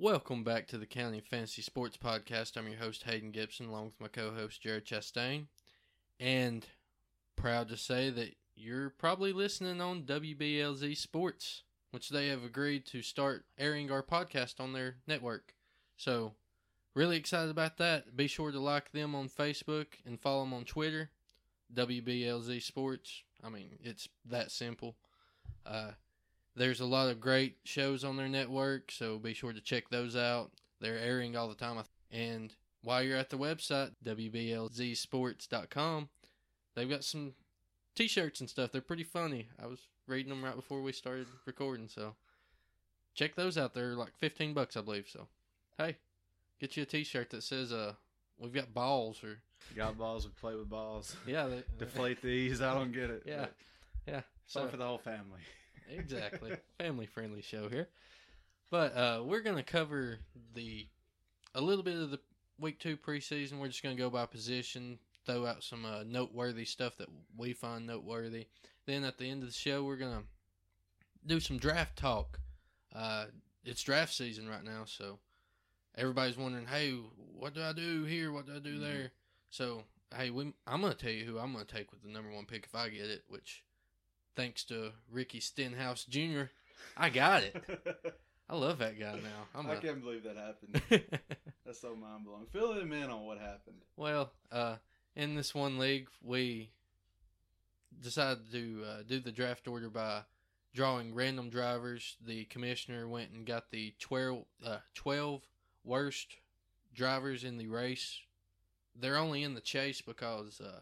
Welcome back to the County Fantasy Sports Podcast. I'm your host, Hayden Gibson, along with my co host, Jared Chastain. And proud to say that you're probably listening on WBLZ Sports, which they have agreed to start airing our podcast on their network. So, really excited about that. Be sure to like them on Facebook and follow them on Twitter, WBLZ Sports. I mean, it's that simple. Uh, there's a lot of great shows on their network, so be sure to check those out. They're airing all the time. And while you're at the website, WBLZsports.com, they've got some t shirts and stuff. They're pretty funny. I was reading them right before we started recording, so check those out. They're like 15 bucks, I believe. So, hey, get you a t shirt that says, uh, we've got balls or. Got balls, we play with balls. Yeah, they, Deflate these, I don't get it. Yeah. Yeah. So- for the whole family. Exactly. Family friendly show here. But uh we're gonna cover the a little bit of the week two preseason. We're just gonna go by position throw out some uh, noteworthy stuff that we find noteworthy. Then at the end of the show we're gonna do some draft talk. Uh it's draft season right now so everybody's wondering hey what do i do here? What do i do Mhm. there? So hey we, i'm gonna tell you who i'm gonna take with the number one pick if i get it which thanks to Ricky Stenhouse Jr. I got it. I love that guy now. I'm I a- can't believe that happened. That's so mind blowing. Fill him in on what happened. well, uh, in this one league, we decided to uh, do the draft order by drawing random drivers. The commissioner went and got the 12, uh, 12 worst drivers in the race. They're only in the chase because uh,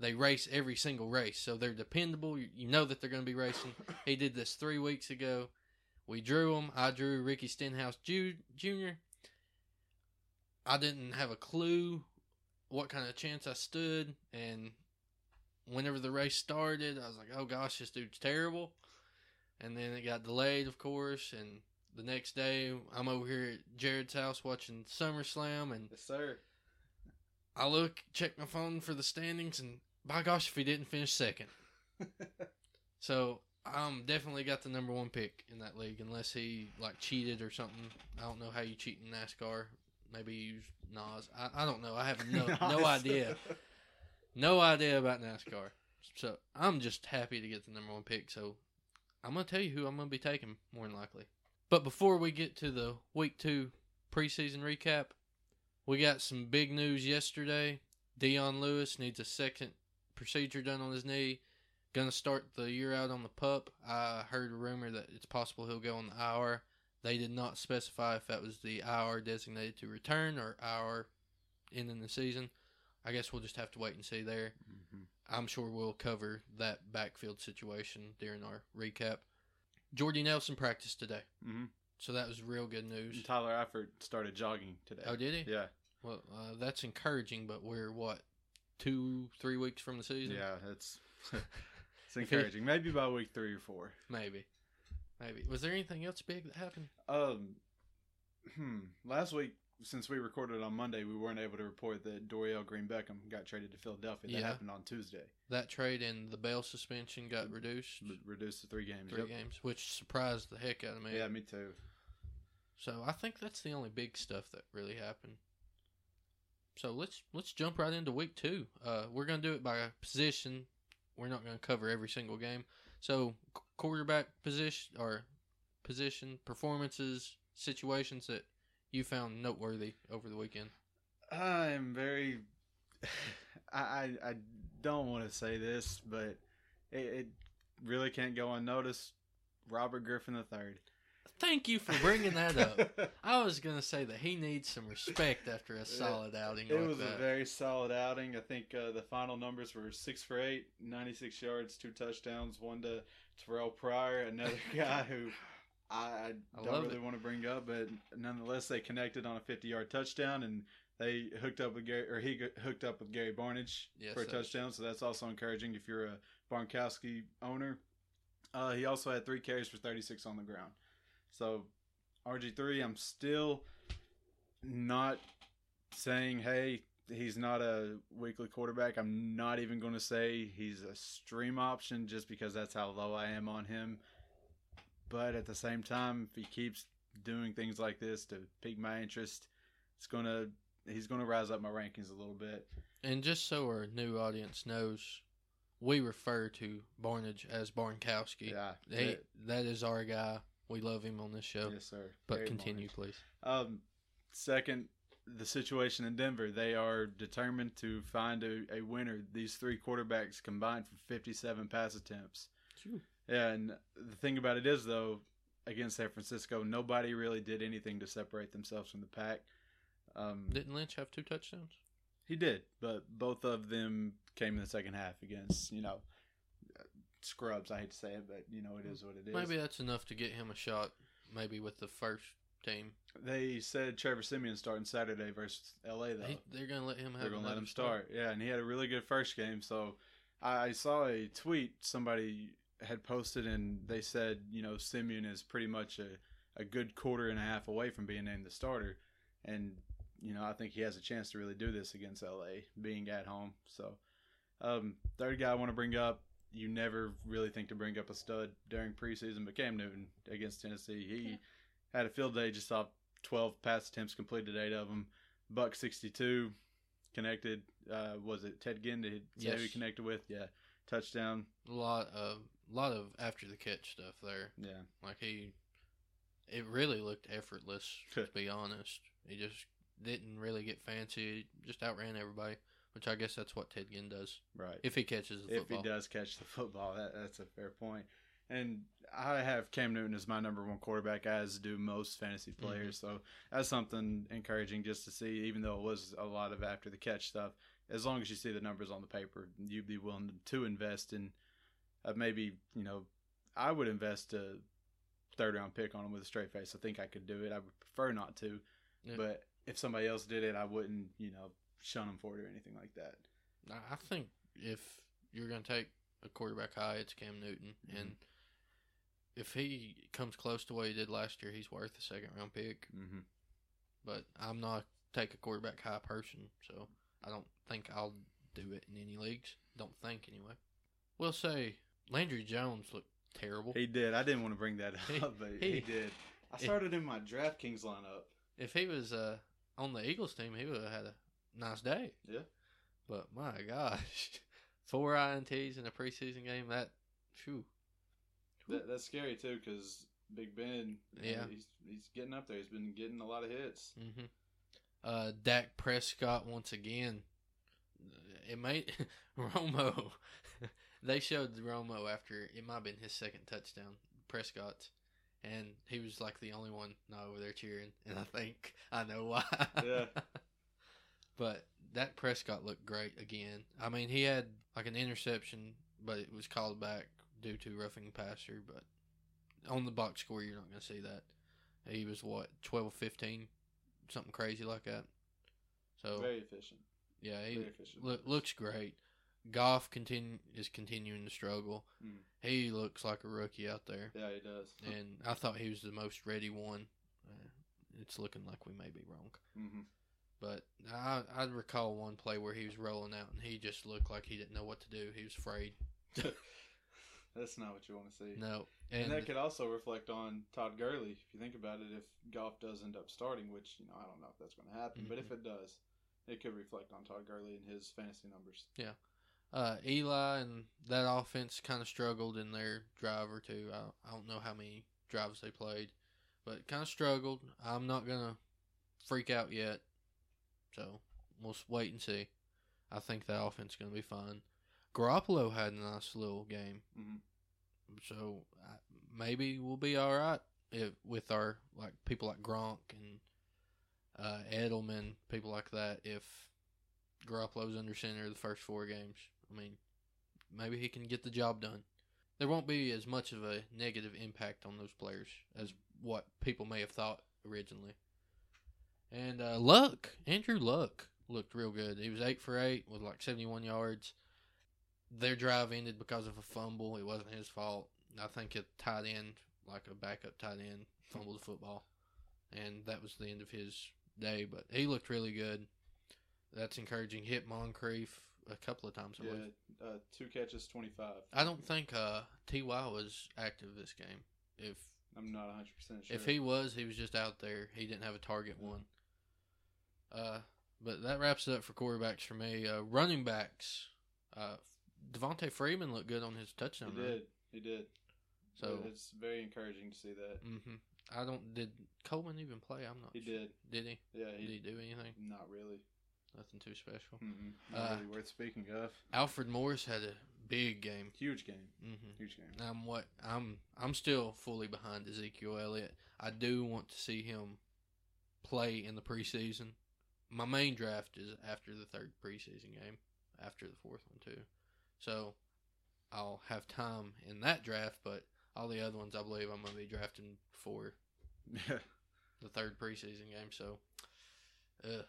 they race every single race, so they're dependable. You, know that they're going to be racing. He did this three weeks ago. We drew him. I drew Ricky Stenhouse Jr. I didn't have a clue what kind of chance I stood, and whenever the race started, I was like, "Oh gosh, this dude's terrible." And then it got delayed, of course, and the next day I'm over here at Jared's house watching SummerSlam, and Yes, sir. I look, check my phone for the standings, and by gosh, if he didn't finish second. So I'm definitely got the number one pick in that league, unless he like cheated or something. I don't know how you cheat in NASCAR. Maybe use Nas. I, I don't know. I have no no idea. No idea about NASCAR. So I'm just happy to get the number one pick. So I'm gonna tell you who I'm gonna be taking more than likely. But before we get to the week two preseason recap, we got some big news yesterday. Dion Lewis needs a second procedure done on his knee. Gonna start the year out on the pup. I heard a rumor that it's possible he'll go on the IR. They did not specify if that was the IR designated to return or IR ending the season. I guess we'll just have to wait and see there. Mhm. I'm sure we'll cover that backfield situation during our recap. Jordy Nelson practiced today, Mhm. so that was real good And news. Tyler Eifert started jogging today. Oh, did he? Yeah, Well, uh, that's encouraging, but we're what two, three weeks from the season? yeah, it's it's encouraging. Maybe by week three or four. maybe, maybe. Was there anything else big that happened? Um, hmm. Last week, since we recorded on Monday, we weren't able to report that Dorial Green Beckham got traded to Philadelphia. That Yeah. happened on Tuesday. That trade and the Bell suspension got reduced Re- reduced to three games. three Yep. games, which surprised the heck out of me. Yeah, me too. So I think that's the only big stuff that really happened. So let's let's jump right into week two. Uh, we're gonna do it by position. We're not gonna cover every single game. So qu- quarterback position or position performances, situations that you found noteworthy over the weekend. I'm very. I I, I don't want to say this, but it, it really can't go unnoticed. Robert Griffin III. Thank you for bringing that up. I was gonna say that he needs some respect after a solid outing It like was that. a very solid outing. I think uh, the final numbers were six for eight, 96 yards, two touchdowns, one to Terrelle Pryor, another guy who I, I don't really it. want to bring up, but nonetheless, they connected on a 50 yard touchdown and they hooked up with Gary, or he hooked up with Gary Barnidge Yes, for a touchdown. So that's also encouraging if you're a Barnkowski owner. Uh, he also had three carries for 36 on the ground. So RG3, I'm still not saying, hey, he's not a weekly quarterback. I'm not even going to say he's a stream option just because that's how low I am on him. But at the same time, if he keeps doing things like this to pique my interest. It's gonna he's gonna rise up my rankings a little bit. And just so our new audience knows, we refer to Barnidge as Barnkowski. Yeah, He, that is our guy. We love him on this show. yes, sir. but Very continue, much. please. Um, second, the situation in Denver. They are determined to find a, a winner. These three quarterbacks combined for 57 pass attempts. Yeah, and the thing about it is, though, against San Francisco, nobody really did anything to separate themselves from the pack. Um, Didn't Lynch have two touchdowns? he did, but both of them came in the second half against, you know, scrubs. I hate to say it, but, you know, it is what it is. Maybe that's enough to get him a shot. Maybe with the first team, They said Trevor Siemian starting Saturday versus LA, though. he, they're gonna let him have. They're gonna let him start. Yeah, and he had a really good first game. So I, I saw a tweet somebody had posted, and they said, you know, Siemian is pretty much a, a good quarter and a half away from being named the starter, and you know, I think he has a chance to really do this against LA, being at home. So um, third guy I want to bring up. You never really think to bring up a stud during preseason, but Cam Newton against Tennessee, he Yeah. had a field day. Just saw twelve pass attempts, completed eight of them. Buck sixty two connected. Uh, was it Ted Ginn? Did he he connected with? Yeah, touchdown. A lot of a lot of after the catch stuff there. Yeah, Like he, it really looked effortless. to be honest, he just didn't really get fancy. Just outran everybody, which I guess that's what Ted Ginn does right. if he catches the if football. If he does catch the football, that, that's a fair point. And I have Cam Newton as my number one quarterback, as do most fantasy Mm-hmm. players. So that's something encouraging just to see, even though it was a lot of after the catch stuff. As long as you see the numbers on the paper, you'd be willing to invest in uh, maybe, you know, I would invest a third round pick on him with a straight face. I think I could do it. I would prefer not to. Yeah. But if somebody else did it, I wouldn't, you know, shun him for it or anything like that. I I think if you're gonna take a quarterback high, it's Cam Newton, Mhm. and if he comes close to what he did last year, he's worth a second round pick. Mm-hmm. But I'm not take a quarterback high person, so I don't think I'll do it in any leagues. Don't think anyway. We'll say Landry Jones looked terrible. He did. I didn't want to bring that He- up, but he, he- did. I started in my DraftKings lineup. If he was uh, on the Eagles team, he would have had a nice day. Yeah. But my gosh, four ints in a preseason game. That, phew. That, that's scary too, because Big Ben, Yeah. he's he's getting up there. He's been getting a lot of hits. hmm Uh, Dak Prescott once again. It made Romo. they showed Romo after it might have been his second touchdown, Prescott's, and he was like the only one not over there cheering. And I think I know why. Yeah. But Dak Prescott looked great again. I mean, he had like an interception, but it was called back due to roughing the passer. But on the box score, you're not going to see that. He was what 12 15, something crazy like that. So Very efficient. yeah, he Very efficient. look, looks great. Goff continue is continuing to struggle. Mm. He looks like a rookie out there, Yeah, he does. and I thought he was the most ready one. Uh, it's looking like we may be wrong. hmm But I I recall one play where he was rolling out and he just looked like he didn't know what to do. He was afraid. That's not what you want to see. No, And, and, that could also reflect on Todd Gurley. If you think about it, if Goff does end up starting, which you know I don't know if that's going to happen, but if Mhm. it does, it could reflect on Todd Gurley and his fantasy numbers. Yeah, uh, Eli and that offense kind of struggled in their drive or two. I, I don't know how many drives they played, but kind of struggled. I'm not gonna freak out yet, so we'll wait and see. I think that offense is gonna be fine. Garoppolo had a nice little game. hmm so uh, maybe we'll be all right if, with our like people like Gronk and uh, Edelman, people like that. If Garoppolo's under center the first four games, I mean, maybe he can get the job done. There won't be as much of a negative impact on those players as what people may have thought originally. And uh, Luck, Andrew Luck looked real good. He was eight for eight with like seventy-one yards their drive ended because of a fumble. It wasn't his fault. I think a tight end, like a backup tight end, fumbled the football, and that was the end of his day. But he looked really good. That's encouraging. Hit Moncrief a couple of times. I Yeah, believe. uh, two catches, twenty five. I don't think uh, Ty was active this game. If I'm not 100 percent sure. If he was, he was just out there. He didn't have a target one. Uh, but that wraps it up for quarterbacks for me. Uh, running backs. Uh, Devonta Freeman looked good on his touchdown. he run. did, he did. So it's very encouraging to see that. hmm I don't. Did Coleman even play? I'm not. He sure. did. Did he? Yeah, Did he he do anything? not really. Nothing too special. Mm-mm. Uh, Not really worth speaking of. Alfred Morris had a big game. Huge game. hmm Huge game. I'm what I'm. I'm still fully behind Ezekiel Elliott. I do want to see him play in the preseason. My main draft is after the third preseason game, after the fourth one too. So I'll have time in that draft, but all the other ones I believe I'm going to be drafting for the third preseason game. So, uh,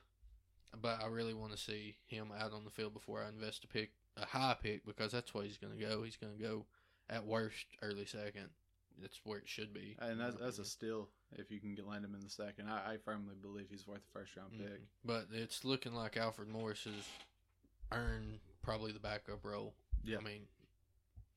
but I really want to see him out on the field before I invest a pick, a high pick, because that's where he's going to go. He's going to go at worst early second. That's where it should be. And that's that's a steal if you can get land him in the second. I, I firmly believe he's worth a first round Mhm. pick. But it's looking like Alfred Morris has earned probably the backup role. Yeah. I mean,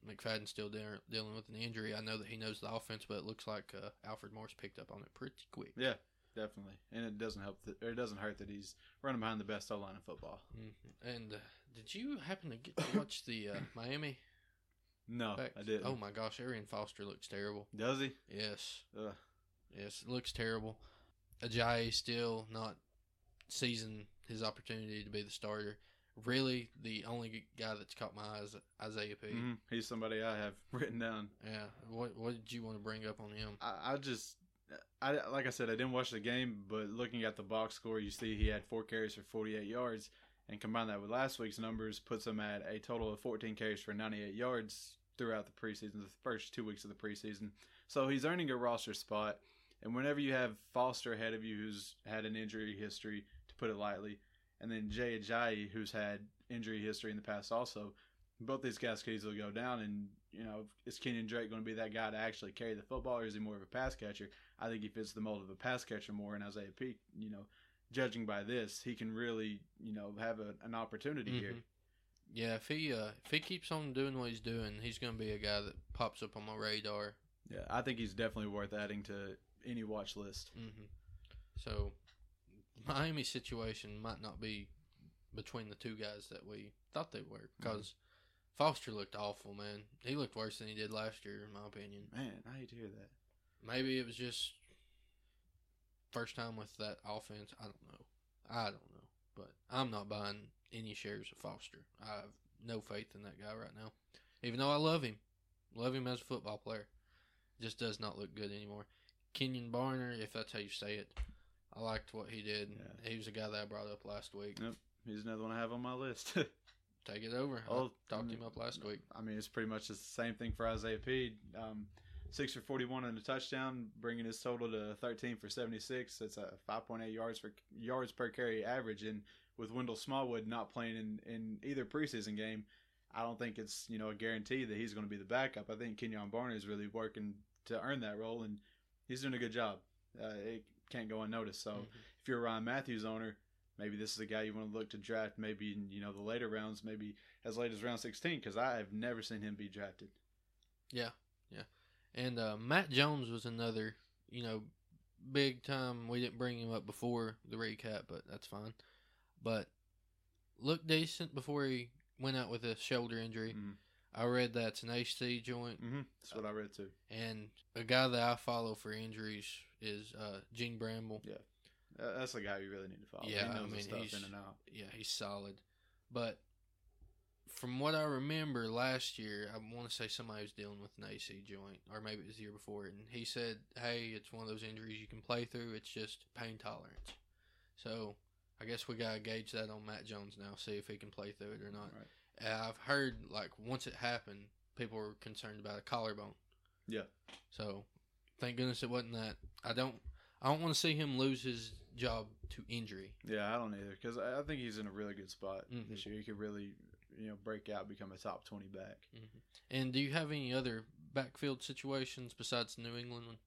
McFadden's still de- dealing with an injury. I know that he knows the offense, but it looks like uh, Alfred Morris picked up on it pretty quick. Yeah, definitely. And it doesn't help that or it doesn't hurt that he's running behind the best O line in football. hmm And uh, did you happen to get to watch the uh, Miami? No, Facts? I didn't. Oh my gosh, Arian Foster looks terrible. Does he? Yes, Ugh. Yes, it looks terrible. Ajayi still not seizing his opportunity to be the starter. Really, the only guy that's caught my eye is Isaiah Pead. Mhm. He's somebody I have written down. Yeah. What What did you want to bring up on him? I, I just, I like I said, I didn't watch the game, but looking at the box score, you see he had four carries for 48 yards, and combine that with last week's numbers, puts him at a total of 14 carries for 98 yards throughout the preseason, the first two weeks of the preseason. So he's earning a roster spot, and whenever you have Foster ahead of you, who's had an injury history, to put it lightly, and then Jay Ajayi, who's had injury history in the past also, both these guys could easily go down. And, you know, is Kenyan Drake going to be that guy to actually carry the football, or is he more of a pass catcher? I think he fits the mold of a pass catcher more. And Isaiah Pead, you know, judging by this, he can really, you know, have a, an opportunity here. Mhm. Yeah, if he uh, if he keeps on doing what he's doing, he's going to be a guy that pops up on my radar. Yeah, I think he's definitely worth adding to any watch list. hmm So, Miami situation might not be between the two guys that we thought they were because Foster looked awful, man. He looked worse than he did last year, in my opinion. Man, I hate to hear that. Maybe it was just first time with that offense. I don't know. I don't know, but I'm not buying any shares of Foster. I have no faith in that guy right now, even though I love him, love him as a football player. Just does not look good anymore. Kenjon Barner, if that's how you say it, I liked what he did. Yeah. He was a guy that I brought up last week. Yep. He's another one I have on my list. Take it over. Oh, I talked I mean, him up last week. I mean, it's pretty much the same thing for Isaiah Pead. Um, six for forty-one and a touchdown, bringing his total to thirteen for seventy-six. That's a five point eight yards for yards per carry average. And with Wendell Smallwood not playing in, in either preseason game, I don't think it's you know a guarantee that he's going to be the backup. I think Kenjon Barner is really working to earn that role, and he's doing a good job. Uh, it can't go unnoticed. So Mhm. if you're a Ryan Mathews owner, maybe this is a guy you want to look to draft. Maybe in you know the later rounds, maybe as late as round 16, because I have never seen him be drafted. Yeah, yeah. And uh, Matt Jones was another, you know, big time. We didn't bring him up before the recap, but that's fine. But looked decent before he went out with a shoulder injury. Mhm. I read that's an AC joint, Mm-hmm. That's what I read too. and a guy that I follow for injuries is uh, Jene Bramel. Uh, that's the guy you really need to follow. Yeah, I mean, he's- in and out. Yeah, he's solid. But from what I remember last year, I want to say somebody was dealing with an AC joint, or maybe it was the year before, and he said, "Hey, it's one of those injuries you can play through. It's just pain tolerance." So I guess we gotta gauge that on Matt Jones now, see if he can play through it or not. Right. And I've heard like once it happened, people were concerned about a collarbone. Yeah. So thank goodness it wasn't that. I don't. I don't want to see him lose his job to injury. Yeah, I don't either because I I think he's in a really good spot Mhm. this year. He could really, you know, break out, become a top 20 back. And do you have any other backfield situations besides the New England one?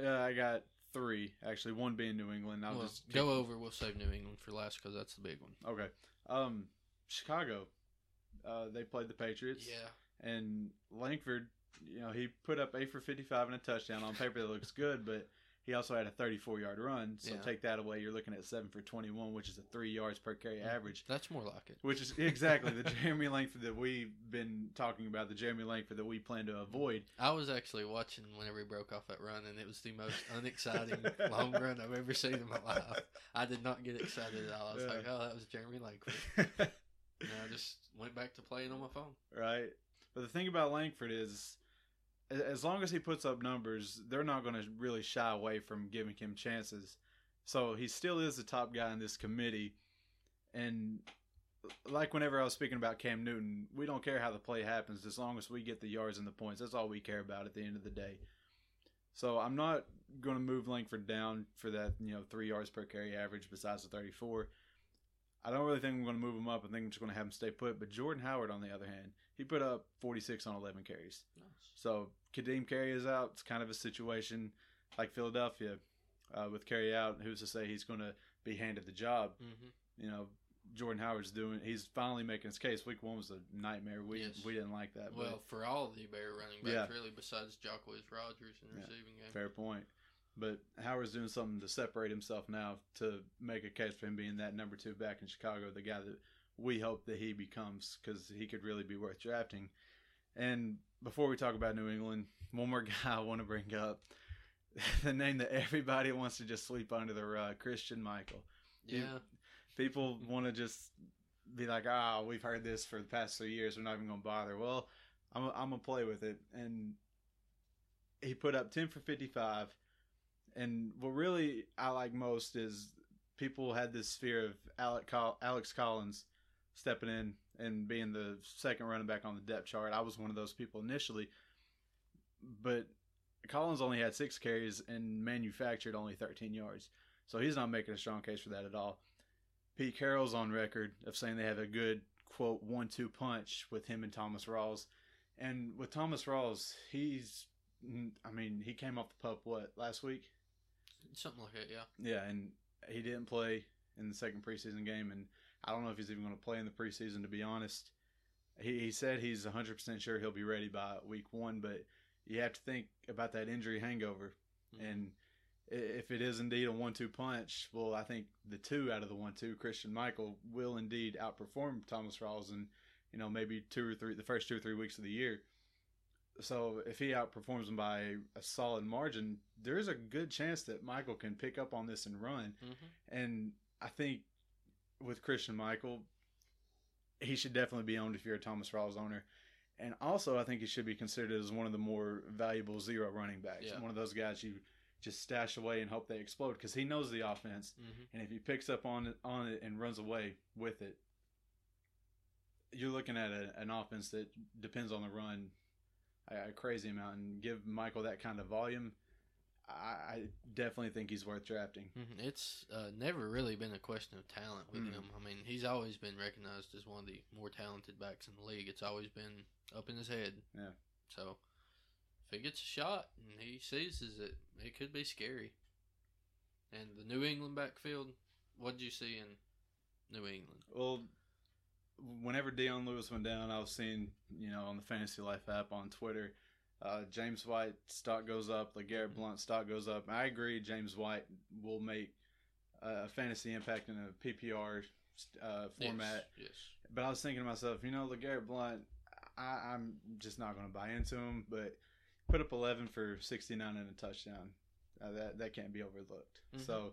Yeah, I got three actually. One being New England. I'll well, just go over. We'll save New England for last because that's the big one. Okay. Um, Chicago. Uh, they played the Patriots. Yeah. and Langford you know, he put up eight for 55 and a touchdown. On paper, that looks good, but he also had a 34 yard run. So Yeah. take that away, you're looking at seven for 21, which is a three yards per carry average. That's more like it. Which is exactly the Jeremy Langford that we've been talking about, the Jeremy Langford that we plan to avoid. I was actually watching whenever he broke off that run, and it was the most unexciting long run I've ever seen in my life. I did not get excited at all. I was Yeah. like, "Oh, that was Jeremy Langford," and I just went back to playing on my phone. right? But the thing about Langford is, as long as he puts up numbers, they're not going to really shy away from giving him chances. So he still is the top guy in this committee. And like whenever I was speaking about Cam Newton, we don't care how the play happens as long as we get the yards and the points. That's all we care about at the end of the day. So I'm not going to move Langford down for that, you know, three yards per carry average besides the 34. I don't really think I'm going to move him up. I think I'm just going to have him stay put. But Jordan Howard, on the other hand, he put up 46 on 11 carries. Nice. So Ka'Deem Carey is out. It's kind of a situation like Philadelphia uh, with Carey out. Who's to say he's going to be handed the job? hmm You know, Jordan Howard's doing. He's finally making his case. Week one was a nightmare. We Yes. we didn't like that. Well, for all the Bear running backs, Yeah. really, besides Jacquizz Rodgers in the Yeah. receiving game. but fair point. But Howard's doing something to separate himself now to make a case for him being that number two back in Chicago, the guy that we hope that he becomes because he could really be worth drafting. And before we talk about New England, one more guy I want to bring up the name that everybody wants to just sleep under the rug Christine Michael. Yeah, People want to just be like, ah, we've heard this for the past three years. We're not even going to bother. Well, I'm, I'm going to play with it. And he put up 10 for 55. And what really I like most is people had this fear of Alec Col- Alex Collins stepping in and being the second running back on the depth chart. I was one of those people initially. But Collins only had six carries and manufactured only 13 yards. So he's not making a strong case for that at all. Pete Carroll's on record of saying they have a good quote one two punch with him and Thomas Rawls. And with Thomas Rawls, he's I mean, he came off the pup what, last week? Something like that. Yeah, Yeah, and he didn't play in the second preseason game and I don't know if he's even going to play in the preseason to be honest. He he said he's 100% sure he'll be ready by week 1, but you have to think about that injury hangover Mhm. and if it is indeed a one-two punch, well, I think the two out of the one-two, Christine Michael, will indeed outperform Thomas Rawls in, you know, maybe two or three, the first two or three weeks of the year. So if he outperforms him by a solid margin, there's a good chance that Michael can pick up on this and run. Mhm. And I think with Christine Michael, he should definitely be owned if you're a Thomas Rawls owner. And also, I think he should be considered as one of the more valuable zero running backs. Yeah. One of those guys you just stash away and hope they explode because he knows the offense. Mhm. And if he picks up on it, on it and runs away with it, you're looking at a, an offense that depends on the run a, a crazy amount. And give Michael that kind of volume, I, I definitely think he's worth drafting. Mhm. It's uh, never really been a question of talent with Mm. him. I mean, he's always been recognized as one of the more talented backs in the league. It's always been up in his head. Yeah. So if he gets a shot and he seizes it, it could be scary. And the New England backfield, what did you see in New England? Well, whenever Dion Lewis went down, I was seeing, you know, on the Fantasy Life app on Twitter, uh, James White stock goes up, LeGarrette Blunt stock goes up. I agree, James White will make a fantasy impact in a PPR uh, format. Yes. yes. But I was thinking to myself, you know, LeGarrette Blunt, I, I'm just not going to buy into him. But put up 11 for 69 and a touchdown. Uh, that that can't be overlooked. Mhm. So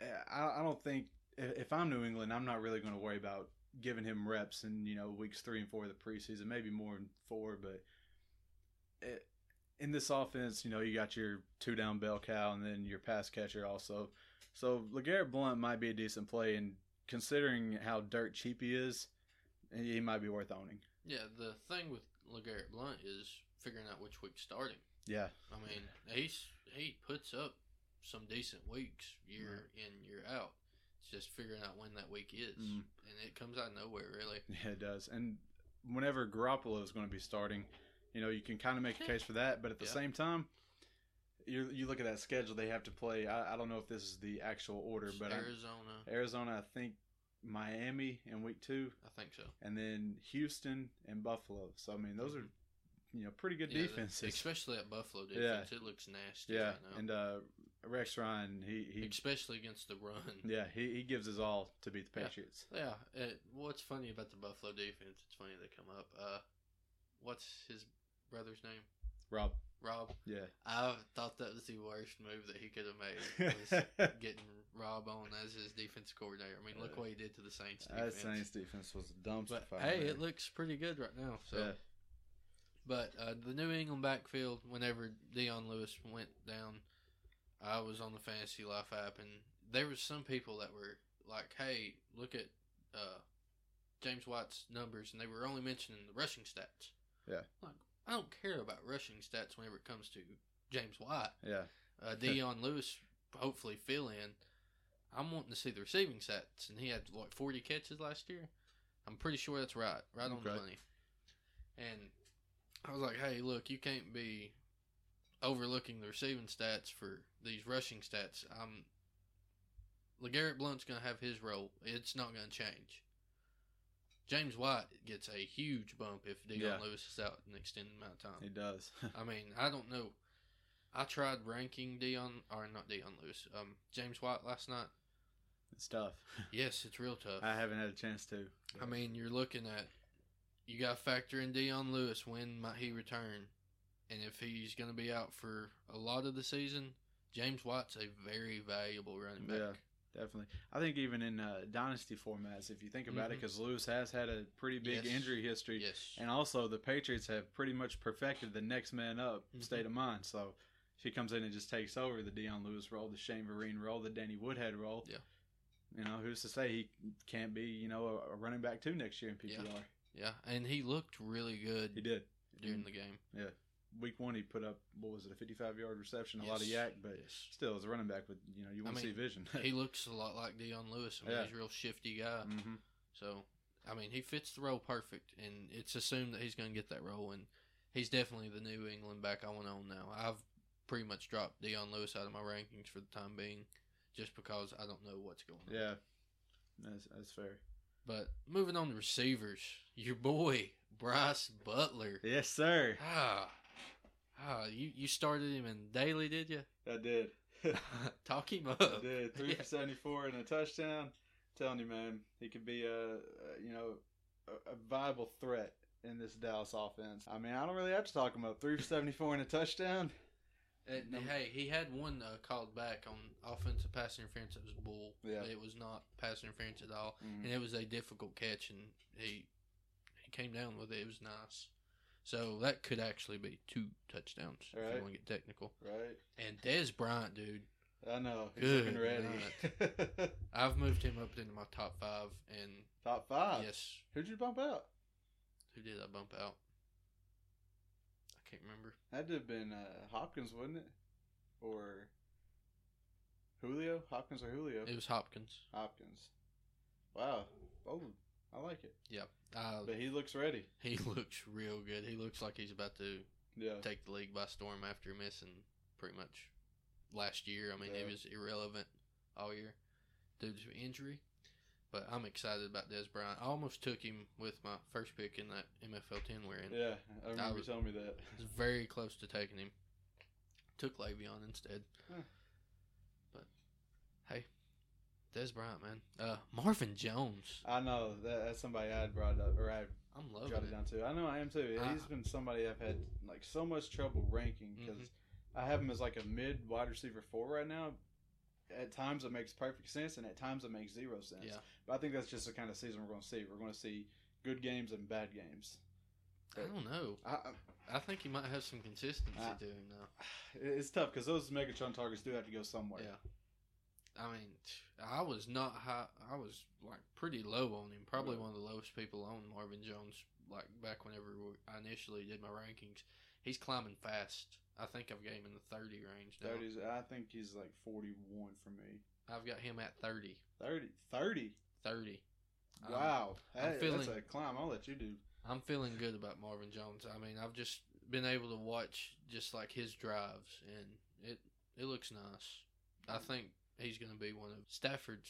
uh, I, I don't think if if I'm New England, I'm not really going to worry about giving him reps in you know weeks three and four of the preseason, maybe more than four. But it, in this offense, you know, you got your two down bell cow and then your pass catcher also. So Legarrette Blunt might be a decent play, and considering how dirt cheap he is, he might be worth owning. Yeah, the thing with LeGarrette Blunt is figuring out which week starting. Yeah, I mean, he's he puts up some decent weeks year in year out. It's just figuring out when that week is, Mhm. and it comes out of nowhere really. yeah, it does. And whenever Garoppolo is going to be starting, you know, you can kind of make a case for that. But at the Yeah. same time, you you look at that schedule they have to play. I, I don't know if this is the actual order, but I- Arizona, Arizona, I think Miami in week two, I think so. and then Houston and Buffalo. So I mean, those are you know pretty good Yeah, defenses. especially at Buffalo defense. It looks nasty yeah, right now. and uh, Rex Ryan, he he especially against the run. yeah he, he gives his all to beat the Patriots. Yeah. It, what's funny about the Buffalo defense? It's funny they come up. Uh, what's his brother's name? Rob, Rob. yeah, I thought that was the worst move that he could have made. Was getting Rob on as his defense coordinator. I mean, look Uh, what he did to the Saints that. Saints defense was a dumpster but fire. hey, man. it looks pretty good right now. So, yeah, but uh, the New England backfield, whenever Dion Lewis went down, I was on the Fantasy Life app, and there was some people that were like, "Hey, look at uh, James White's numbers," and they were only mentioning the rushing stats. Yeah. like I don't care about rushing stats whenever it comes to James White. yeah, uh, Dion Lewis hopefully fill in. I'm wanting to see the receiving stats, and he had like 40 catches last year. I'm pretty sure that's right, right on the money. And I was like, hey, look, you can't be overlooking the receiving stats for these rushing stats. I'm Legarrette Blunt's going to have his role. It's not going to change. James White gets a huge bump if Dion Yeah. Lewis is out an extended amount of time. he does. I mean, I don't know. I tried ranking Dion, or not Dion Lewis, um, James White last night. it's tough. Yes, it's real tough. I haven't had a chance to. I mean, you're looking at you got to factor in Dion Lewis. When might he return? And if he's going to be out for a lot of the season, James White's a very valuable running back. Yeah. Definitely. I think even in uh, dynasty formats, if you think about it, Mhm. because Lewis has had a pretty big Yes. injury history, Yes. and also the Patriots have pretty much perfected the next man up Mhm. state of mind. So if he comes in and just takes over the Dion Lewis role, the Shane Vereen role, the Danny Woodhead role, Yeah. you know, who's to say he can't be, you know, a, a running back too next year in PPR? yeah, and he looked really good He did. during the game. Week one, he put up what was it, a fifty-five yard reception, a lot of YAC, but Yes. still, as a running back, but you know, you I want to see vision. he looks a lot like Dion Lewis. I mean, Yeah. he's a real shifty guy. hmm So, I mean, he fits the role perfect, and it's assumed that he's going to get that role, and he's definitely the New England back I want on now. I've pretty much dropped Dion Lewis out of my rankings for the time being, just because I don't know what's going on. Yeah, that's that's fair. But moving on to receivers, your boy Bryce Butler. Yes, sir. Ah, ah, you you started him in daily, did you? I did. Talk him up. I did three Yeah. for seventy-four and a touchdown. telling you, man, he could be a, a you know a, a viable threat in this Dallas offense. I mean, I don't really have to talk him up. Three for seventy-four and a touchdown. And, hey, he had one uh, called back on offensive pass interference. It was bull. Yeah. It was not pass interference at all, Mhm. and it was a difficult catch, and he he came down with it. It was nice. So that could actually be two touchdowns right. if you want to get technical. Right. And Dez Bryant, dude, I know. He's Good looking ready. I've moved him up into my top five, and Top five. yes, Who'd you bump out? who did I bump out? I can't remember. Had to have been uh, Hopkins, wouldn't it? Or Julio? Hopkins or Julio? It was Hopkins. Hopkins. Wow. Bold. I like it. Uh, But he looks ready. he looks real good. He looks like he's about to Yeah. take the league by storm after missing pretty much last year. I mean, Yeah. he was irrelevant all year due to injury. But I'm excited about Dez Bryant. I almost took him with my first pick in that MFL 10 we're in. Yeah. I remember was- you telling me that. I was very close to taking him. Took Le'Veon instead. Huh. But, hey, Dez Bryant, man. Uh, Marvin Jones. I know that, that's somebody I had brought up or I I'm loving jotted it. down too. I know I am too. I- He's been somebody I've had like so much trouble ranking because Mhm. I have him as like a mid wide receiver four right now. At times it makes perfect sense, and at times it makes zero sense. Yeah. But I think that's just the kind of season we're going to see. We're going to see good games and bad games. I don't know. I, I- I think he might have some consistency Ah. to him now. it's tough because those Megatron targets do have to go somewhere. Yeah. I mean, I was not high. I was like pretty low on him. Probably Right. one of the lowest people on Marvin Jones. Like back whenever I initially did my rankings, he's climbing fast. I think I've got him in the thirty range now. 30s, I think he's like 41 for me. I've got him at 30. 30. 30? 30. Um, Wow. That- feeling- that's a climb. I'll let you do. I'm feeling good about Marvin Jones. I mean, I've just been able to watch just like his drives, and it it looks nice. I think he's going to be one of Stafford's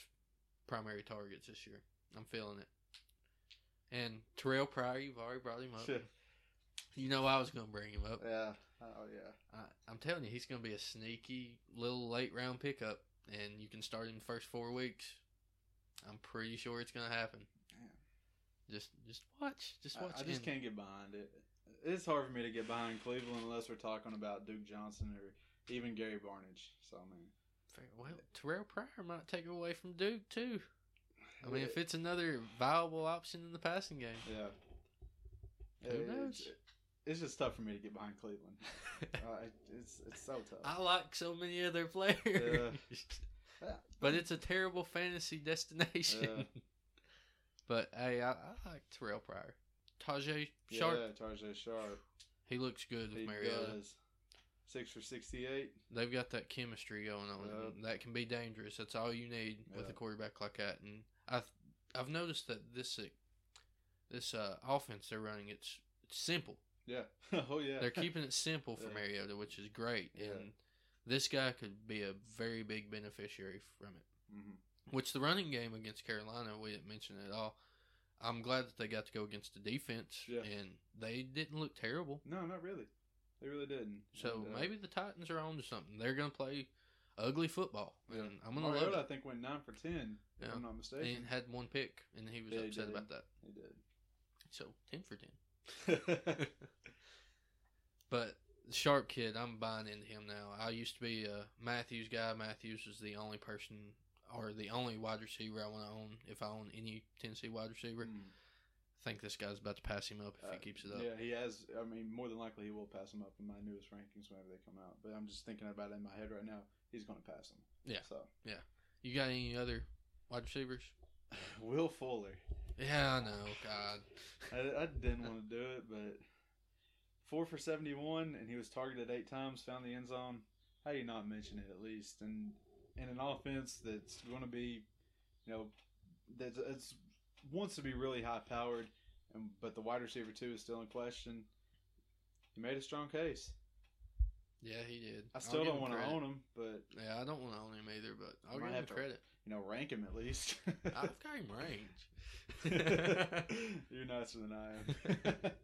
primary targets this year. I'm feeling it. And Terrelle Pryor, you've already brought him up. You know I was gonna bring him up. Yeah. Oh yeah. I, I'm telling you, he's gonna be a sneaky little late round pickup, and you can start in the first four weeks. I'm pretty sure it's gonna happen. Just just watch, just watch. I, I just can't get behind it. It's hard for me to get behind Cleveland unless we're talking about Duke Johnson or even Gary Barnidge. So I mean, Well, Terrelle Pryor might take away from Duke too. I mean, if it's another viable option in the passing game, yeah, Who knows? It's, it's just tough for me to get behind Cleveland. uh, it, it's it's so tough. I like so many other players, Yeah. but it's a terrible fantasy destination. But hey, I, I like Terrelle Pryor, Tajaé Sharpe. Yeah, Tajaé Sharpe. He looks good with He Mariota. does. Six for sixty-eight. They've got that chemistry going on. And That can be dangerous. That's all you need with Yeah. a quarterback like that. And I've I've noticed that this uh, this uh, offense they're running it's, it's simple. Yeah. oh yeah. They're keeping it simple for Yeah. Mariota, which is great. Yeah. And this guy could be a very big beneficiary from it. Mhm. Which the running game against Carolina, we didn't mention at all. I'm glad that they got to go against the defense, Yeah. and they didn't look terrible. No, not really. They really didn't. So And, uh, maybe the Titans are on to something. They're going to play ugly football, yeah. and I'm going to love I think went nine for ten. Yeah. If I'm not He mistaken. had one pick, and he was Yeah, upset did. about that. He did. So ten for ten. But Sharpe kid, I'm buying into him now. I used to be a Matthews guy. Matthews was the only person or the only wide receiver I want to own if I own any Tennessee wide receiver. Mm. I think this guy's about to pass him up if Uh, he keeps it up. Yeah, he has. I mean, more than likely he will pass him up in my newest rankings whenever they come out. But I'm just thinking about it in my head right now. He's going to pass him. Yeah. So yeah, You got any other wide receivers? Will Fuller. Yeah, I know. God. I, I didn't want to do it, but four for seventy-one, and he was targeted eight times, found the end zone. How do you not mention it at least? And in an offense that's going to be, you know, that it's wants to be really high-powered, and but the wide receiver two is still in question. He made a strong case. Yeah, he did. I I'll still don't want to own him, but Yeah, I don't want to own him either, but I'll give him to- credit. you know, rank him at least. I've got him ranked. You're nicer than I am.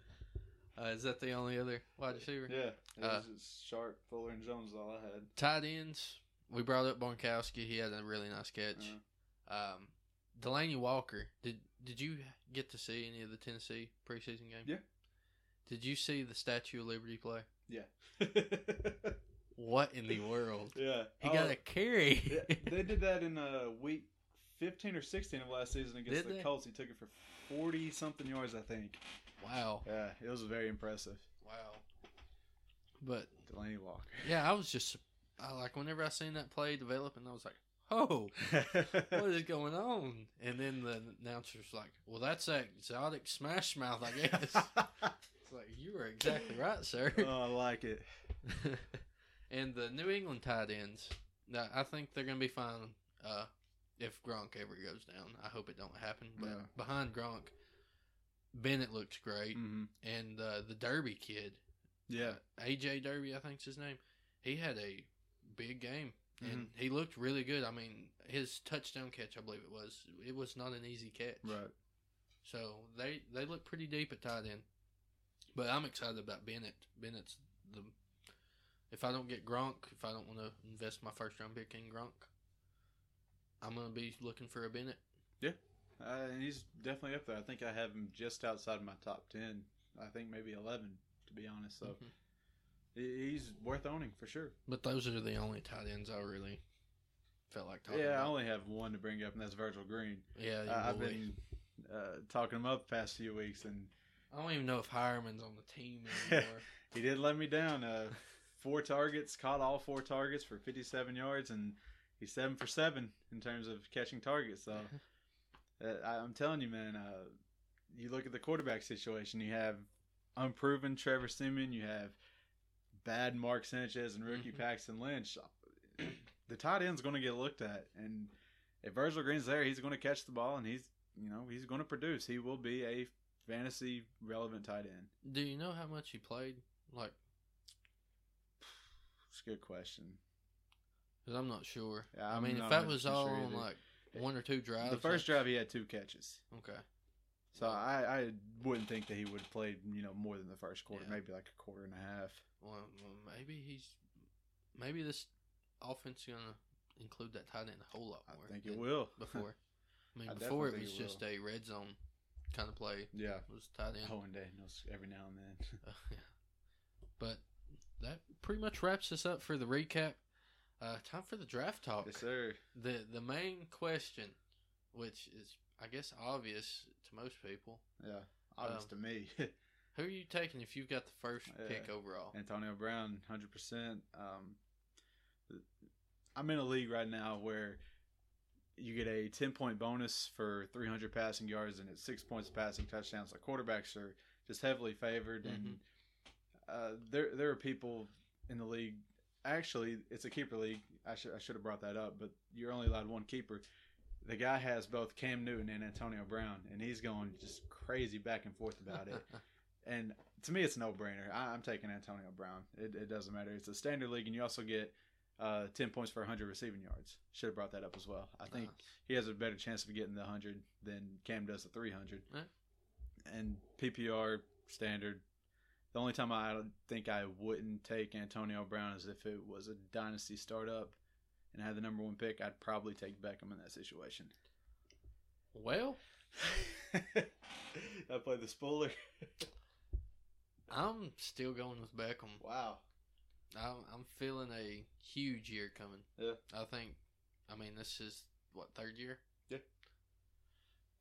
Uh, is that the only other wide receiver? yeah, it Uh, was just Sharpe, Fuller, and Jones all I had. Tight ends. We brought up Bonkowski. He had a really nice catch. Uh, Um, Delanie Walker. Did Did you get to see any of the Tennessee preseason game? Yeah. Did you see the Statue of Liberty play? yeah. What in the world? yeah. He Oh, got a carry. yeah, They did that in uh, week 15 or 16 of last season against Did the they? Colts. He took it for 40 something yards, I think. wow. Yeah, it was very impressive. Wow. But Delanie Walker. yeah, I was just I, like whenever I seen that play developing, I was like, oh. what is going on? And then the announcer's like, well, that's that exotic smash mouth, I guess. it's like, you were exactly right, sir. oh, I like it. and the New England tight ends, now, I think they're going to be fine uh, if Gronk ever goes down. I hope it don't happen. But Yeah. behind Gronk, Bennett looks great. hmm And uh, the Derby kid, Yeah. uh, AJ Derby, I think's his name, he had a big game. Mm-hmm. And he looked really good. I mean, his touchdown catch, I believe it was, it was not an easy catch. Right. So they they look pretty deep at tight end. But I'm excited about Bennett. Bennett's the if I don't get Gronk, if I don't want to invest my first round pick in Gronk, I'm gonna be looking for a Bennett. Yeah, uh, he's definitely up there. I think I have him just outside my top 10. I think maybe 11, to be honest. So Mhm. He- he's worth owning for sure. But those are the only tight ends I really felt like talking Yeah, I only have one to bring up, and that's Virgil Green. yeah, Uh, I've been uh, talking him up the past few weeks, and I don't even know if Heuerman's on the team anymore. he did let me down. Uh, four targets, caught all four targets for 57 yards, and he's seven for seven in terms of catching targets. So uh, I'm telling you, man, uh, you look at the quarterback situation. You have unproven Trevor Siemian. You have bad Mark Sanchez and rookie Mhm. Paxton Lynch. The tight end's going to get looked at, and if Virgil Green's there, he's going to catch the ball, and he's you know he's going to produce. He will be a fantasy relevant tight end. Do you know how much he played? Like, It's a good question. because I'm not sure. Yeah, I mean, if that was 100% all sure on either. like one or two drives, the first like- drive, he had two catches. Okay. So I, I wouldn't think that he would have played, you know, more than the first quarter, Yeah. maybe like a quarter and a half. Well, maybe he's maybe this offense is gonna include that tight end a whole lot more. I think it will. Before, I mean, I before it was it just a red zone kind of play. Yeah. It was tight end. Owen Daniels every now and then. Uh, yeah. But that pretty much wraps us up for the recap. Uh, time for the draft talk. yes, sir. The the main question, which is I guess obvious to most people, Yeah. Obvious Um, to me. who are you taking if you've got the first pick overall? Antonio Brown, hundred percent. Um, I'm in a league right now where you get a ten point bonus for 300 passing yards and it's six points passing touchdowns. Like quarterbacks are just heavily favored, and uh, there there are people in the league. Actually, it's a keeper league. I should I should have brought that up, but you're only allowed one keeper. The guy has both Cam Newton and Antonio Brown, and he's going just crazy back and forth about it. And to me, it's a no brainer. I'm taking Antonio Brown. It, it doesn't matter. It's a standard league, and you also get uh, 10 points for 100 receiving yards. Should have brought that up as well. I think Nice. he has a better chance of getting the 100 than Cam does the 300. Right. And PPR standard. The only time I think I wouldn't take Antonio Brown is if it was a dynasty startup and I had the number one pick. I'd probably take Beckham in that situation. well, I played the spoiler. I'm still going with Beckham. wow. I'm, I'm feeling a huge year coming. Yeah. I think. I mean, this is what third year. Yeah.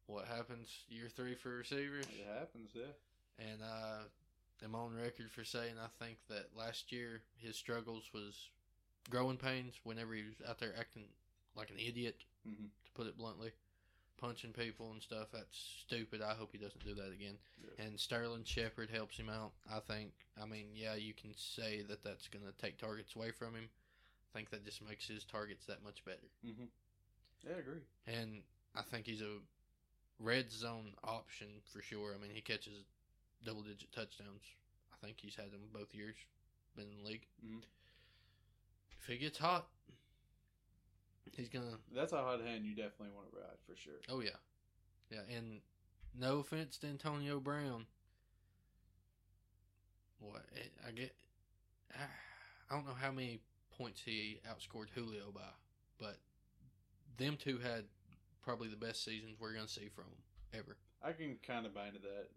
What happens year three for receivers? It happens, yeah. And uh, I am on record for saying I think that last year his struggles was growing pains whenever he was out there acting like an idiot, Mm-hmm. to put it bluntly, punching people and stuff. That's stupid. I hope he doesn't do that again. Yeah. And Sterling Shepard helps him out. I think. I mean, yeah, you can say that that's going to take targets away from him. I think that just makes his targets that much better. Mm-hmm. Yeah, I agree. And I think he's a red zone option for sure. I mean, he catches double digit touchdowns. I think he's had them both years, been in the league. Mhm. If he gets hot, he's going to. That's a hot hand you definitely want to ride for sure. Oh, yeah. Yeah. And no offense to Antonio Brown. What? eh, I get. I don't know how many points he outscored Julio by, but them two had probably the best seasons we're going to see from him ever. I can kind of buy into that.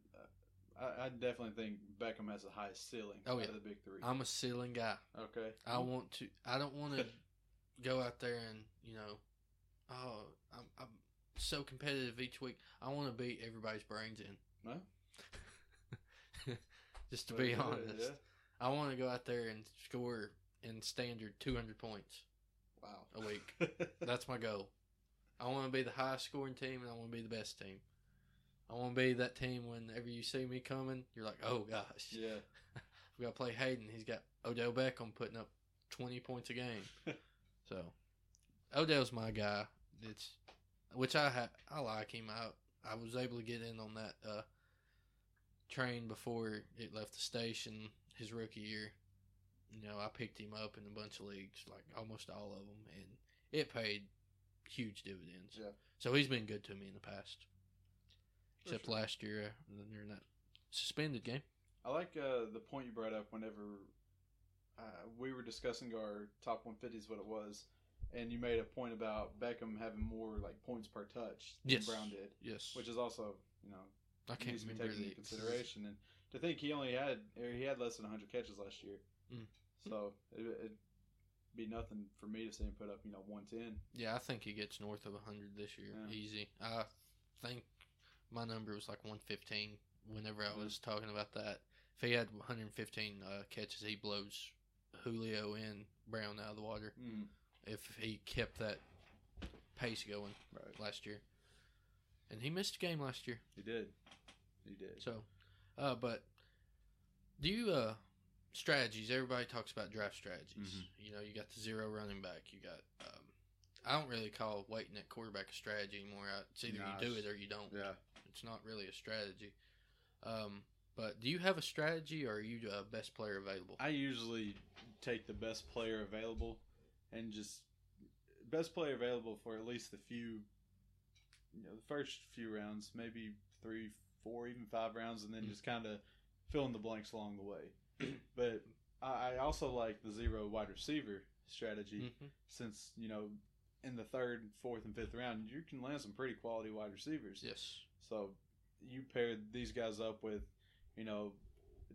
I, I definitely think Beckham has the highest ceiling Oh, out yeah. of the big 3 I'm a ceiling guy. okay. I want to. I don't want to go out there and you know, oh, I'm, I'm so competitive each week. I want to beat everybody's brains in. Well, Just to Well, be yeah, honest, yeah. I want to go out there and score in standard 200 points Wow. a week. That's my goal. I want to be the highest scoring team, and I want to be the best team. I want to be that team whenever you see me coming, you're like, oh gosh, yeah. we got to play Hayden. He's got Odell Beckham putting up 20 points a game. so, Odell's my guy. It's which I ha- I like him. I I was able to get in on that uh, train before it left the station his rookie year. You know, I picked him up in a bunch of leagues, like almost all of them, and it paid huge dividends. Yeah. So he's been good to me in the past, except sure. last year uh, during that suspended game. I like uh, the point you brought up whenever uh, we were discussing our top 150s, what it was, and you made a point about Beckham having more like points per touch than Yes. Brown did, Yes, which is also you know I can't needs to be taken into consideration. And to think he only had or he had less than 100 catches last year, Mm. so it, it'd be nothing for me to see him put up you know 110. Yeah, I think he gets north of 100 this year. Yeah. Easy. I think my number was like 115 whenever I Mhm. was talking about that. If he had 115 uh, catches, he blows Julio and Brown out of the water Mm. if he kept that pace going Right, last year. And he missed a game last year. he did, he did. So, uh, but do you, uh, strategies, everybody talks about draft strategies. Mhm. You know, you got the zero running back. You got, um, I don't really call waiting at quarterback a strategy anymore. It's either Nah, you do it or you don't. yeah, It's not really a strategy. Um, but do you have a strategy or are you uh, best player available? I usually take the best player available and just best player available for at least the few you know the first few rounds, maybe three, four, even five rounds, and then Mm. just kind of fill in the blanks along the way. but I, I also like the zero wide receiver strategy hmm since you know in the third, fourth, and fifth round you can land some pretty quality wide receivers. Yes. So you paired these guys up with, you know,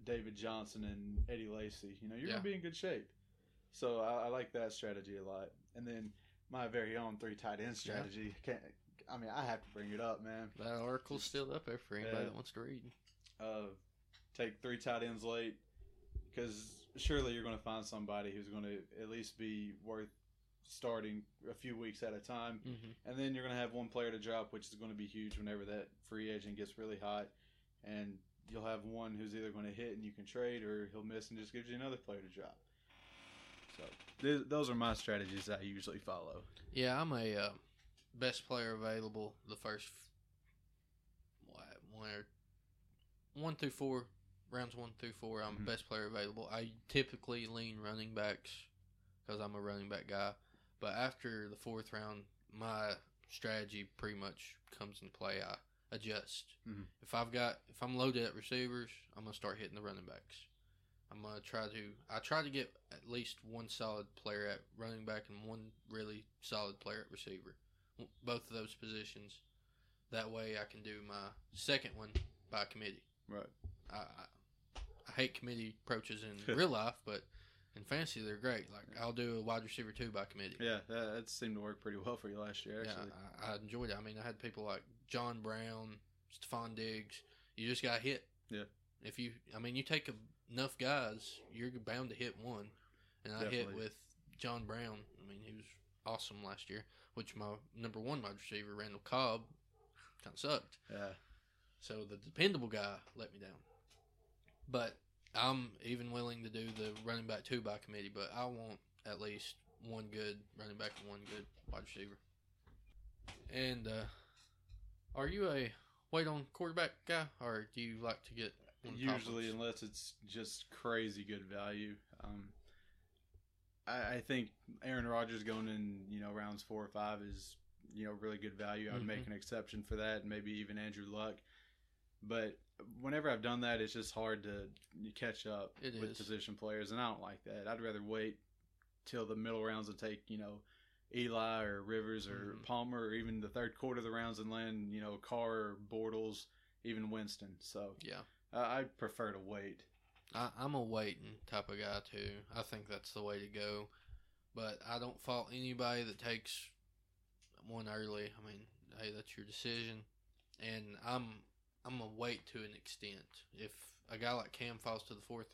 David Johnson and Eddie Lacy. You know, you're Yeah. gonna be in good shape. So I, I like that strategy a lot. And then my very own three tight end strategy. Can't, I mean, I have to bring it up, man. That article's still up there for anybody Yeah. that wants to read. Uh, take three tight ends late because surely you're going to find somebody who's going to at least be worth starting a few weeks at a time. Mm-hmm. And then you're going to have one player to drop, which is going to be huge whenever that free agent gets really hot. And you'll have one who's either going to hit and you can trade, or he'll miss and just gives you another player to drop. So th- those are my strategies that I usually follow. Yeah, I'm a uh, best player available the first what, one or one through four rounds one through four. I'm Mhm. best player available. I typically lean running backs because I'm a running back guy. But after the fourth round, my strategy pretty much comes into play. I adjust. Mhm. If I've got if I'm loaded at receivers, I'm gonna start hitting the running backs. I'm gonna try to I try to get at least one solid player at running back and one really solid player at receiver, both of those positions. That way I can do my second one by committee. Right. I I, I hate committee approaches in real life, but in fantasy they're great. Like I'll do a wide receiver two by committee. Yeah, that, that seemed to work pretty well for you last year, Yeah. I, I enjoyed it. I mean, I had people like John Brown, Stefon Diggs. You just got hit. Yeah. If you, I mean, you take enough guys, you're bound to hit one. And I hit with John Brown. I mean, he was awesome last year. Which my number one wide receiver, Randall Cobb, kind of sucked. Yeah. So the dependable guy let me down. But I'm even willing to do the running back two by committee, but I want at least one good running back and one good wide receiver. And uh, are you a wait on quarterback guy, or do you like to get one of the top Usually, unless it's just crazy good value. Um, I, I think Aaron Rodgers going in, you know, rounds four or five is, you know, really good value. I would make Mhm. an exception for that, and maybe even Andrew Luck. But whenever I've done that, it's just hard to catch up It with is. position players, and I don't like that. I'd rather wait till the middle rounds and take, you know, Eli or Rivers or Mhm. Palmer, or even the third quarter of the rounds and land, you know, Carr or Bortles, even Winston. So Yeah, I I prefer to wait. I, I'm a waiting type of guy too. I think that's the way to go. But I don't fault anybody that takes one early. I mean, hey, that's your decision. And I'm I'm a wait to an extent. If a guy like Cam falls to the fourth,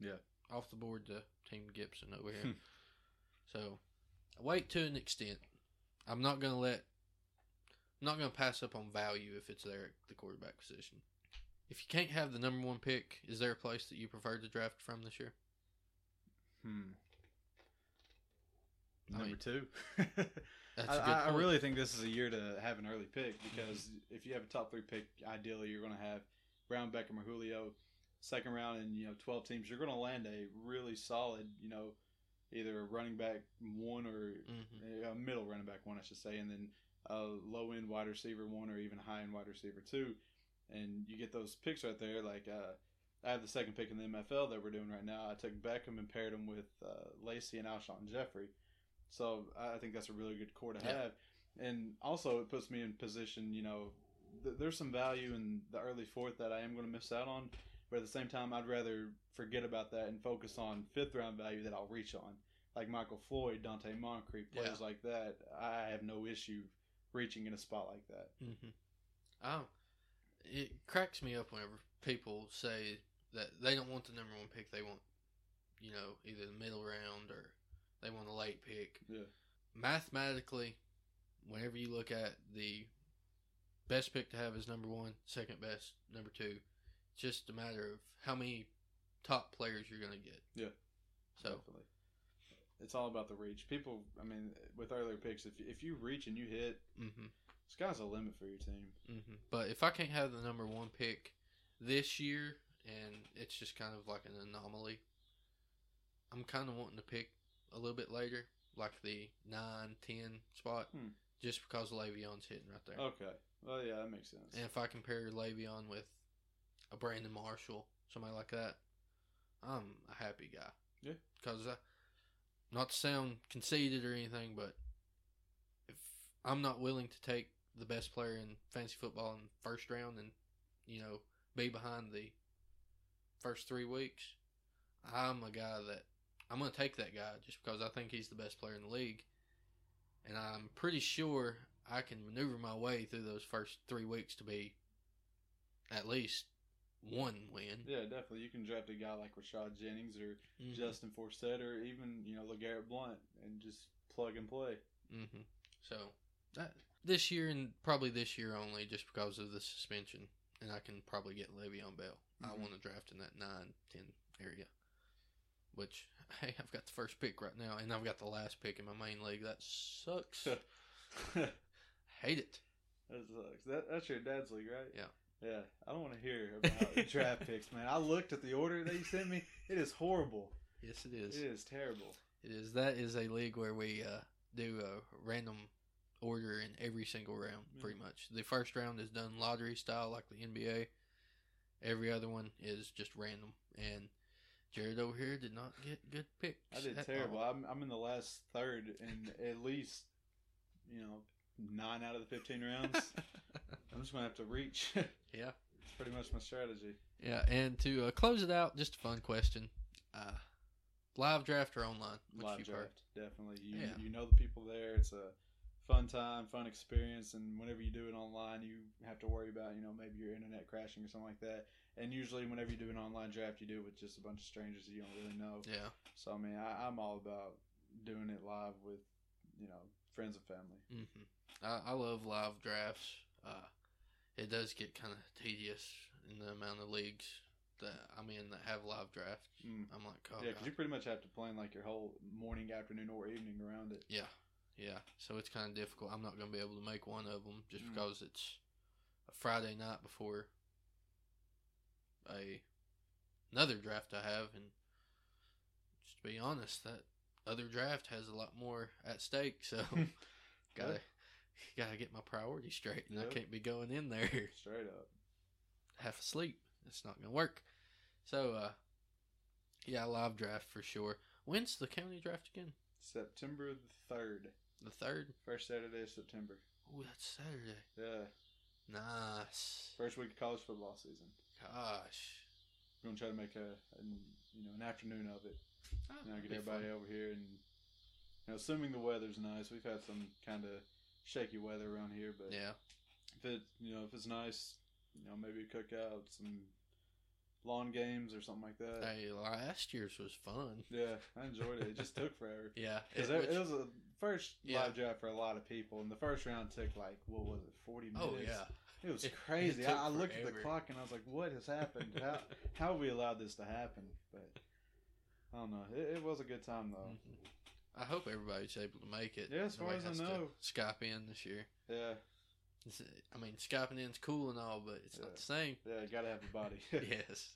Yeah. off the board to Team Gibson over Hmm. here. so I wait to an extent. I'm not gonna let. I'm not gonna pass up on value if it's there at the quarterback position. If you can't have the number one pick, is there a place that you prefer to draft from this year? Hmm. I Number mean, two. I, I- I really think this is a year to have an early pick because if you have a top three pick, ideally you're going to have Brown, Beckham, or Julio. Second round, and you know, twelve teams, you're going to land a really solid, you know, either a running back one or Mhm. a middle running back one, I should say, and then a low end wide receiver one or even high end wide receiver two, and you get those picks right there. Like uh, I have the second pick in the MFL that we're doing right now. I took Beckham and paired him with uh, Lacy and Alshon Jeffery, so I think that's a really good core to Yeah. have, and also it puts me in position. You know, th- there's some value in the early fourth that I am going to miss out on. But at the same time, I'd rather forget about that and focus on fifth round value that I'll reach on like Michael Floyd, Donte Moncrief, players like that, I have no issue reaching in a spot like that. Mm-hmm. Oh, it cracks me up whenever people say that they don't want the number one pick. They want, you know, either the middle round or they want a late pick. Yeah. Mathematically, whenever you look at the best pick to have is number one, second best, number two. It's just a matter of how many top players you're going to get. Yeah. So, Definitely. It's all about the reach. People, I mean, with earlier picks, if if you reach and you hit, hmm sky's the limit for your team. hmm But if I can't have the number one pick this year, and it's just kind of like an anomaly, I'm kind of wanting to pick a little bit later, like the 9, 10 spot. Hmm. just because Le'Veon's hitting right there. Okay. Well, yeah, that makes sense. And if I compare Le'Veon with a Brandon Marshall, somebody like that, I'm a happy guy. Yeah. Because, uh, not to sound conceited or anything, but if I'm not willing to take the best player in fantasy football in the first round and, you know, be behind the first three weeks, I'm a guy that I'm going to take that guy just because I think he's the best player in the league. And I'm pretty sure I can maneuver my way through those first three weeks to be at least one win. yeah, definitely. You can draft a guy like Rashad Jennings or Mhm. Justin Forsett or even you know LeGarrette Blount and just plug and play. hmm So that this year and probably this year only, just because of the suspension, and I can probably get Le'Veon Bell. I Mhm. want to draft in that nine ten area. Which hey, I've got the first pick right now, and I've got the last pick in my main league. That sucks. Hate it. That sucks. That, that's your dad's league, right? Yeah. Yeah. I don't want to hear about draft picks, man. I looked at the order that you sent me. It is horrible. Yes, it is. It is terrible. It is. That is a league where we uh, do a random order in every single round, pretty much. The first round is done lottery style, like the NBA. Every other one is just random. And Jared over here did not get good picks. I did terrible. all. I'm I'm in the last third in at least you know nine out of the fifteen rounds. I'm just gonna have to reach. yeah. It's pretty much my strategy. Yeah. And to uh, close it out, just a fun question. Uh, live draft or online? Which Live you draft, definitely. You Yeah. you know the people there. It's a fun time, fun experience, and whenever you do it online, you have to worry about you know maybe your internet crashing or something like that. And usually, whenever you do an online draft, you do it with just a bunch of strangers that you don't really know. Yeah. So I mean, I, I'm all about doing it live with you know friends and family. Mm-hmm. I, I love live drafts. Uh, it does get kind of tedious in the amount of leagues that I'm in that have live drafts. Mm. I'm like, oh, yeah, because you pretty much have to plan like your whole morning, afternoon, or evening around it. yeah, yeah. So it's kind of difficult. I'm not going to be able to make one of them just Mm. because it's a Friday night before a another draft I have, and just to be honest, that other draft has a lot more at stake. So gotta gotta get my priorities straight, and Yep. I can't be going in there Straight up. half asleep. It's not gonna work. So, uh, yeah, live draft for sure. When's the county draft again? September the third, The third. first Saturday of September. Oh, that's Saturday. Yeah, Nice. first week of college football season. Gosh. We're gonna try to make a, an you know an afternoon of it. Oh, You know, get everybody fun. over here, and you know, assuming the weather's nice. We've had some kind of shaky weather around here, but Yeah. if it you know if it's nice, you know maybe a cookout, some lawn games or something like that. Hey, last year's was fun. Yeah, I enjoyed it. It just took forever. Yeah. Because it- it, was a first Yeah. live draft for a lot of people, and the first round took like what was it, forty oh, minutes? oh yeah. It was crazy. it I, I looked at the clock and I was like, "What has happened? How how have we allowed this to happen?" But I don't know. It, it was a good time though. Mhm. I hope everybody's able to make it. Yeah, as far as I know. Skype in this year. Yeah, It's, I mean, Skyping in's cool and all, but it's Yeah. not the same. yeah, you gotta have the body. yes.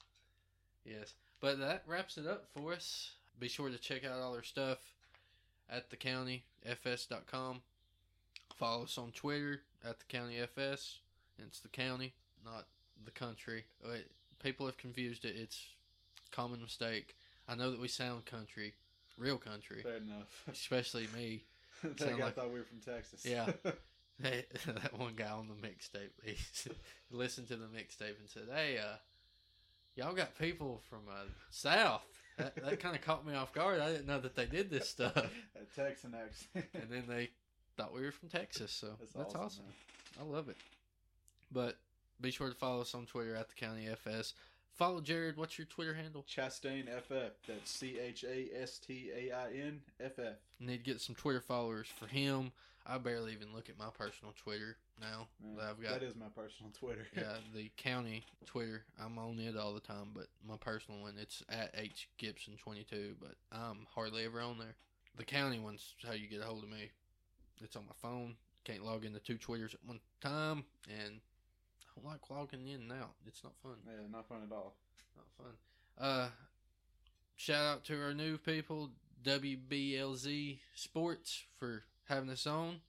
Yes. But that wraps it up for us. Be sure to check out all our stuff at the county, fs.com. Follow us on Twitter at thecountyfs. county FS. It's the county, not the country. Wait, People have confused it. It's a common mistake. I know that we sound country, real country, Fair enough. especially me. that guy like- thought we were from Texas. Yeah. Hey, that one guy on the mixtape, he listened to the mixtape and said, "Hey, uh, y'all got people from uh, South." That, that kind of caught me off guard. I didn't know that they did this stuff, A Texan accent. and then they thought we were from Texas. So That's that's, awesome, awesome. I love it. But be sure to follow us on Twitter at the County FS. Follow Jared. What's your Twitter handle? Chastain FF. That's C H A S T A I N F F. Need to get some Twitter followers for him. I barely even look at my personal Twitter now. Mm, that I've got That is my personal Twitter. yeah, the county Twitter. I'm on it all the time, but my personal one it's at H Gibson twenty two. But I'm hardly ever on there. The county one's how you get a hold of me. It's on my phone. Can't log into two Twitters at one time, and don't like logging in and out. It's not fun. yeah, not fun at all. Not fun. Uh, shout out to our new people, WBLZ Sports, for having us on.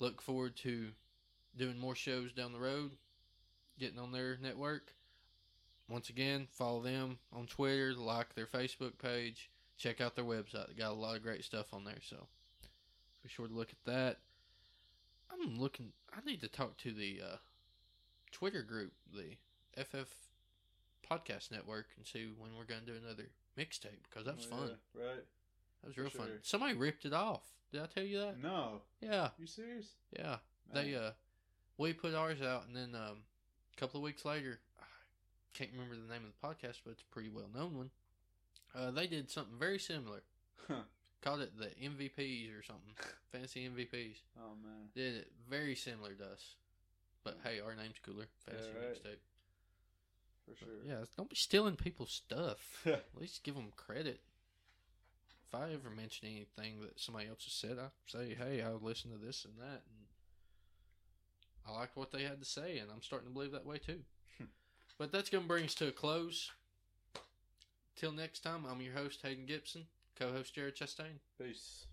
look forward to doing more shows down the road, getting on their network. Once again, follow them on Twitter, like their Facebook page, check out their website. They got a lot of great stuff on there, so be sure to look at that. I'm looking. I need to talk to the uh, Twitter group, the FF Podcast Network, and see when we're going to do another mixtape because that was Oh, fun. yeah, right? That was For real fun. Somebody ripped it off. Did I tell you that? No, Yeah, you serious? yeah. They uh, we put ours out, and then um, a couple of weeks later, I can't remember the name of the podcast, but it's a pretty well known one. Uh, they did something very similar. Huh. Called it the MVPs or something. Fantasy MVPs. Oh man, Did it very similar to us. But hey, our name's cooler. Fantasy right. mixtape. for But, sure. yeah, don't be stealing people's stuff. At least give them credit. If I ever mention anything that somebody else has said, I say, "Hey, I listened to this and that, and I like what they had to say, and I'm starting to believe that way too." Hmm. but that's going to bring us to a close. Till next time, I'm your host Hayden Gibson, co-host Jared Chastain. Peace.